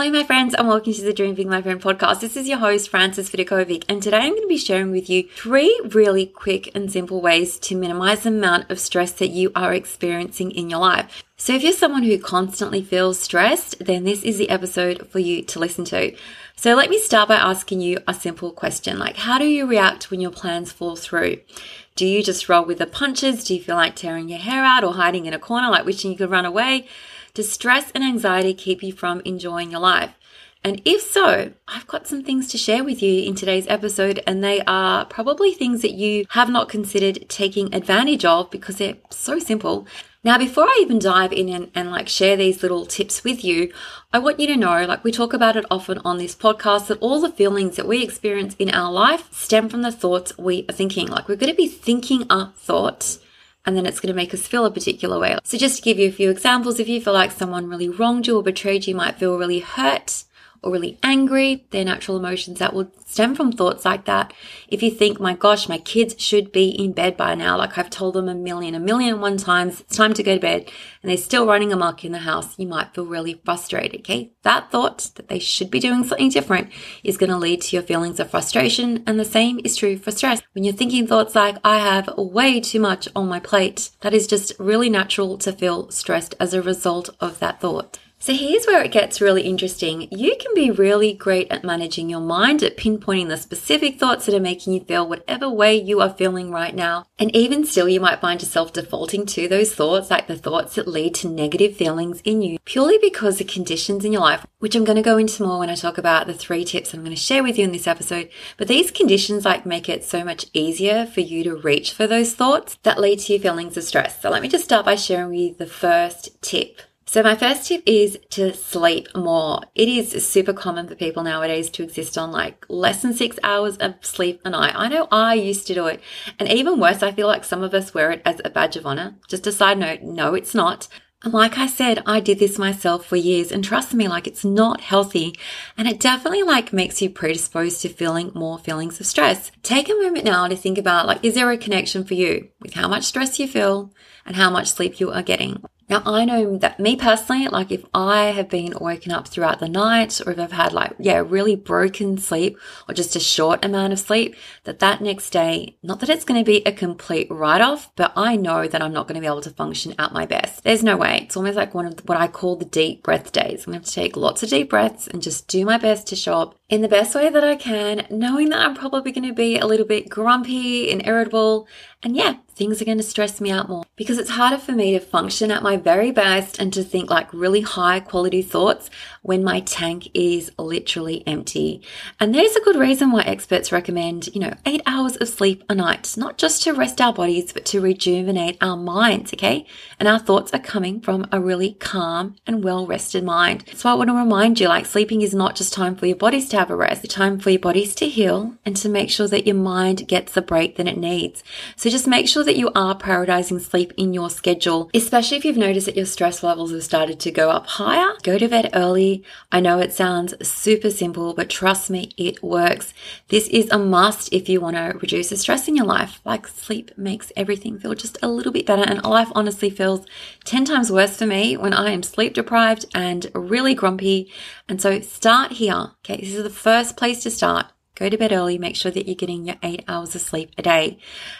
Hello, my friends, and welcome to the Dream Big My Friend podcast. This is your host, Frances Vidakovic, and today I'm going to be sharing with you three really quick and simple ways to minimize the amount of stress that you are experiencing in your life. So, if you're someone who constantly feels stressed, then this is the episode for you to listen to. So, let me start by asking you a simple question like, how do you react when your plans fall through? Do you just roll with the punches? Do you feel like tearing your hair out or hiding in a corner, like wishing you could run away? Does stress and anxiety keep you from enjoying your life? And if so, I've got some things to share with you in today's episode, and they are probably things that you have not considered taking advantage of because they're so simple. Now, before I even dive in and, and, like share these little tips with you, I want you to know, like we talk about it often on this podcast, that all the feelings that we experience in our life stem from the thoughts we are thinking. Like we're going to be thinking our thoughts and then it's going to make us feel a particular way. So just to give you a few examples, if you feel like someone really wronged you or betrayed you, you might feel really hurt or really angry. They're natural emotions that will stem from thoughts like that. If you think, my gosh, my kids should be in bed by now, like I've told them a million, a million and one times, it's time to go to bed, and they're still running amok in the house, you might feel really frustrated. Okay. That thought that they should be doing something different is going to lead to your feelings of frustration. And the same is true for stress. When you're thinking thoughts like, I have way too much on my plate, that is just really natural to feel stressed as a result of that thought. So here's where it gets really interesting. You can be really great at managing your mind, at pinpointing the specific thoughts that are making you feel whatever way you are feeling right now. And even still, you might find yourself defaulting to those thoughts, like the thoughts that lead to negative feelings in you, purely because the conditions in your life, which I'm going to go into more when I talk about the three tips I'm going to share with you in this episode. But these conditions like make it so much easier for you to reach for those thoughts that lead to your feelings of stress. So let me just start by sharing with you the first tip. So my first tip is to sleep more. It is super common for people nowadays to exist on like less than six hours of sleep a night. I know I used to do it. And even worse, I feel like some of us wear it as a badge of honor. Just a side note, no, it's not. And like I said, I did this myself for years and trust me, like it's not healthy and it definitely like makes you predisposed to feeling more feelings of stress. Take a moment now to think about like, is there a connection for you with how much stress you feel and how much sleep you are getting? Now, I know that me personally, like if I have been woken up throughout the night or if I've had like, yeah, really broken sleep or just a short amount of sleep, that that next day, not that it's going to be a complete write off, but I know that I'm not going to be able to function at my best. There's no way. It's almost like one of what I call the deep breath days. I'm going to to take lots of deep breaths and just do my best to show up in the best way that I can, knowing that I'm probably going to be a little bit grumpy and irritable. And yeah, things are going to stress me out more because it's harder for me to function at my very best and to think like really high quality thoughts when my tank is literally empty. And there's a good reason why experts recommend, you know, eight hours of sleep a night, not just to rest our bodies, but to rejuvenate our minds. Okay. And our thoughts are coming from a really calm and well rested mind. So I want to remind you like sleeping is not just time for your bodies to rest, it's time for your bodies to heal and to make sure that your mind gets the break that it needs. So just make sure that you are prioritizing sleep in your schedule, especially if you've noticed that your stress levels have started to go up higher. Go to bed early. I know it sounds super simple, but trust me, it works. This is a must if you want to reduce the stress in your life. Like sleep makes everything feel just a little bit better. And life honestly feels 10 times worse for me when I am sleep deprived and really grumpy. And so start here. Okay. This is the first place to start. Go to bed early. Make sure that you're getting your eight hours of sleep a day.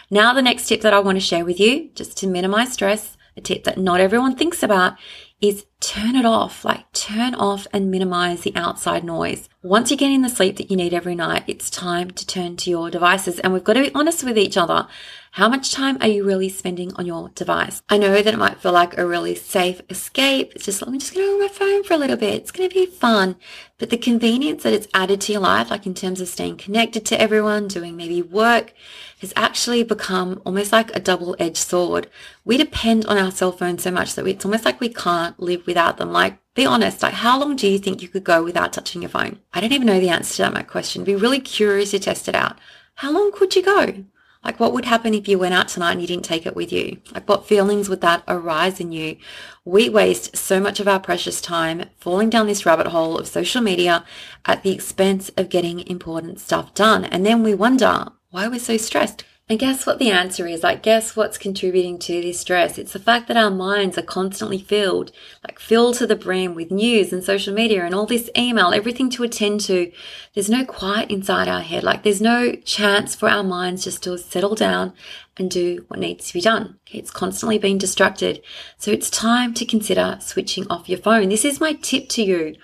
Now, the next tip that I want to share with you, just to minimize stress, a tip that not everyone thinks about is turn it off, like turn off and minimize the outside noise. Once you're getting the sleep that you need every night, it's time to turn to your devices. And we've got to be honest with each other. How much time are you really spending on your device? I know that it might feel like a really safe escape. It's just, let me just go on my phone for a little bit. It's going to be fun. But the convenience that it's added to your life, like in terms of staying connected to everyone, doing maybe work, has actually become almost like a double edged sword. We depend on our cell phones so much that it's almost like we can't live without them. Like, be honest, like how long do you think you could go without touching your phone? I don't even know the answer to that my question. Be really curious to test it out. How long could you go? Like, what would happen if you went out tonight and you didn't take it with you? Like, what feelings would that arise in you? We waste so much of our precious time falling down this rabbit hole of social media at the expense of getting important stuff done. And then we wonder why we're so stressed. And guess what the answer is? Like, guess what's contributing to this stress? It's the fact that our minds are constantly filled, like filled to the brim with news and social media and all this email, everything to attend to. There's no quiet inside our head. Like, there's no chance for our minds just to settle down and do what needs to be done. It's constantly being distracted. So it's time to consider switching off your phone. This is my tip to you.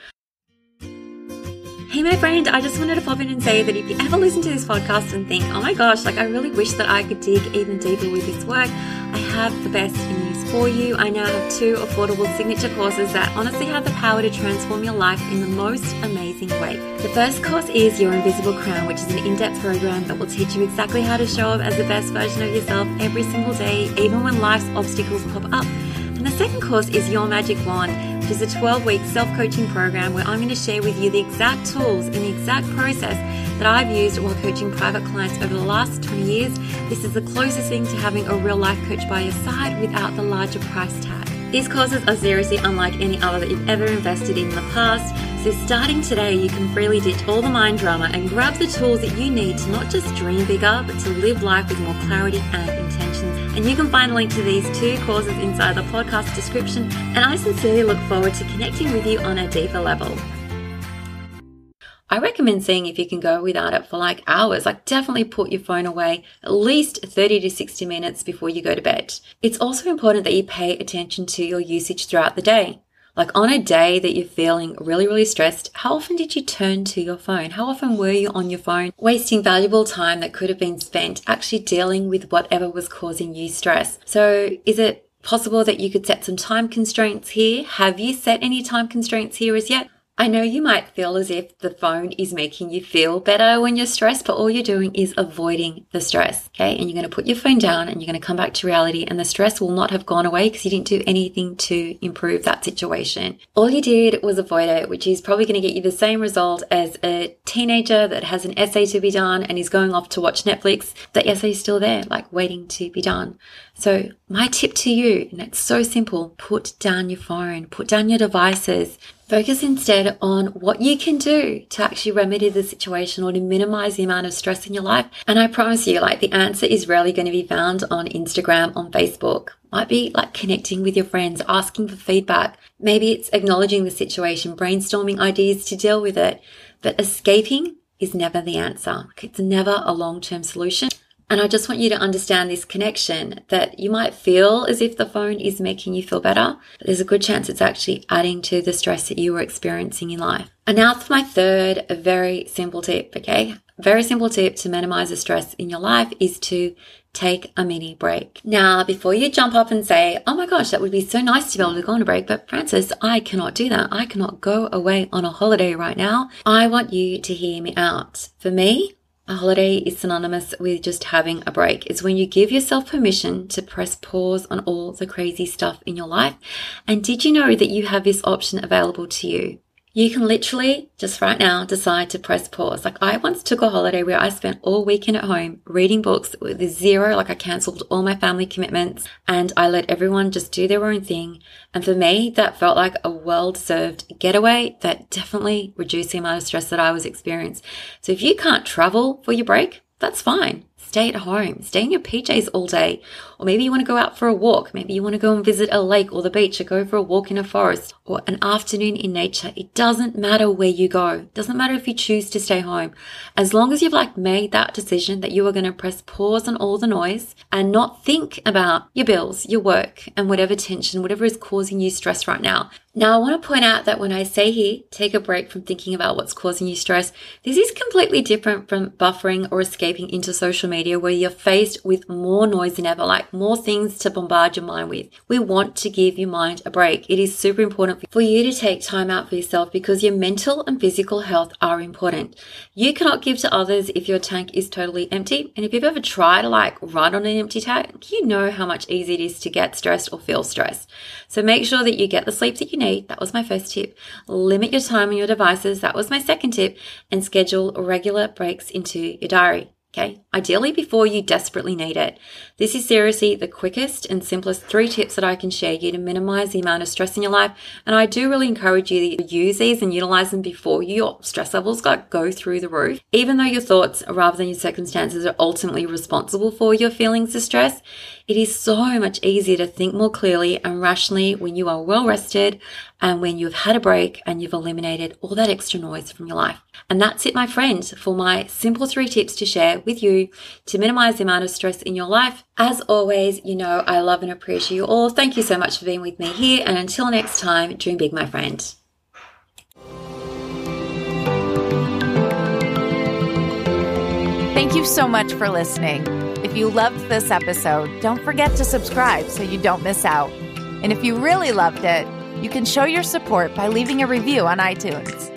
Hey, my friend, I just wanted to pop in and say that if you ever listen to this podcast and think, oh my gosh, like I really wish that I could dig even deeper with this work, I have the best news for you. I now have two affordable signature courses that honestly have the power to transform your life in the most amazing way. The first course is Your Invisible Crown, which is an in depth program that will teach you exactly how to show up as the best version of yourself every single day, even when life's obstacles pop up. And the second course is Your Magic Wand is a 12 week self coaching program where I'm going to share with you the exact tools and the exact process that I've used while coaching private clients over the last 20 years. This is the closest thing to having a real life coach by your side without the larger price tag. These courses are seriously unlike any other that you've ever invested in in the past. So, starting today, you can freely ditch all the mind drama and grab the tools that you need to not just dream bigger, but to live life with more clarity and. And you can find a link to these two courses inside the podcast description. And I sincerely look forward to connecting with you on a deeper level. I recommend seeing if you can go without it for like hours. Like definitely put your phone away at least 30 to 60 minutes before you go to bed. It's also important that you pay attention to your usage throughout the day. Like on a day that you're feeling really, really stressed, how often did you turn to your phone? How often were you on your phone, wasting valuable time that could have been spent actually dealing with whatever was causing you stress? So is it possible that you could set some time constraints here? Have you set any time constraints here as yet? I know you might feel as if the phone is making you feel better when you're stressed, but all you're doing is avoiding the stress. Okay. And you're going to put your phone down and you're going to come back to reality and the stress will not have gone away because you didn't do anything to improve that situation. All you did was avoid it, which is probably going to get you the same result as a teenager that has an essay to be done and is going off to watch Netflix. The essay is still there, like waiting to be done. So my tip to you, and it's so simple, put down your phone, put down your devices, Focus instead on what you can do to actually remedy the situation or to minimize the amount of stress in your life. And I promise you, like the answer is rarely going to be found on Instagram, on Facebook. Might be like connecting with your friends, asking for feedback. Maybe it's acknowledging the situation, brainstorming ideas to deal with it. But escaping is never the answer. It's never a long-term solution. And I just want you to understand this connection that you might feel as if the phone is making you feel better, but there's a good chance it's actually adding to the stress that you were experiencing in life. And now for my third very simple tip, okay? Very simple tip to minimize the stress in your life is to take a mini break. Now, before you jump up and say, oh my gosh, that would be so nice to be able to go on a break, but Frances, I cannot do that. I cannot go away on a holiday right now. I want you to hear me out. For me, a holiday is synonymous with just having a break. It's when you give yourself permission to press pause on all the crazy stuff in your life. And did you know that you have this option available to you? You can literally just right now decide to press pause. Like I once took a holiday where I spent all weekend at home reading books with zero, like I cancelled all my family commitments and I let everyone just do their own thing. And for me, that felt like a well deserved getaway that definitely reduced the amount of stress that I was experiencing. So if you can't travel for your break, that's fine. Stay at home, stay in your PJs all day. Or maybe you want to go out for a walk. Maybe you want to go and visit a lake or the beach or go for a walk in a forest or an afternoon in nature. It doesn't matter where you go. It doesn't matter if you choose to stay home. As long as you've like made that decision that you are going to press pause on all the noise and not think about your bills, your work and whatever tension, whatever is causing you stress right now. Now, I want to point out that when I say here, take a break from thinking about what's causing you stress, this is completely different from buffering or escaping into social media where you're faced with more noise than ever, like more things to bombard your mind with. We want to give your mind a break. It is super important for you to take time out for yourself because your mental and physical health are important. You cannot give to others if your tank is totally empty. And if you've ever tried to like run on an empty tank, you know how much easier it is to get stressed or feel stressed. So make sure that you get the sleep that you need. That was my first tip. Limit your time on your devices. That was my second tip. And schedule regular breaks into your diary. Okay, ideally before you desperately need it. This is seriously the quickest and simplest three tips that I can share you to minimize the amount of stress in your life. And I do really encourage you to use these and utilize them before your stress levels go through the roof. Even though your thoughts rather than your circumstances are ultimately responsible for your feelings of stress, it is so much easier to think more clearly and rationally when you are well rested and when you've had a break and you've eliminated all that extra noise from your life. And that's it, my friends, for my simple three tips to share with you to minimize the amount of stress in your life. As always, you know, I love and appreciate you all. Thank you so much for being with me here. And until next time, dream big, my friend. Thank you so much for listening. If you loved this episode, don't forget to subscribe so you don't miss out. And if you really loved it, you can show your support by leaving a review on iTunes.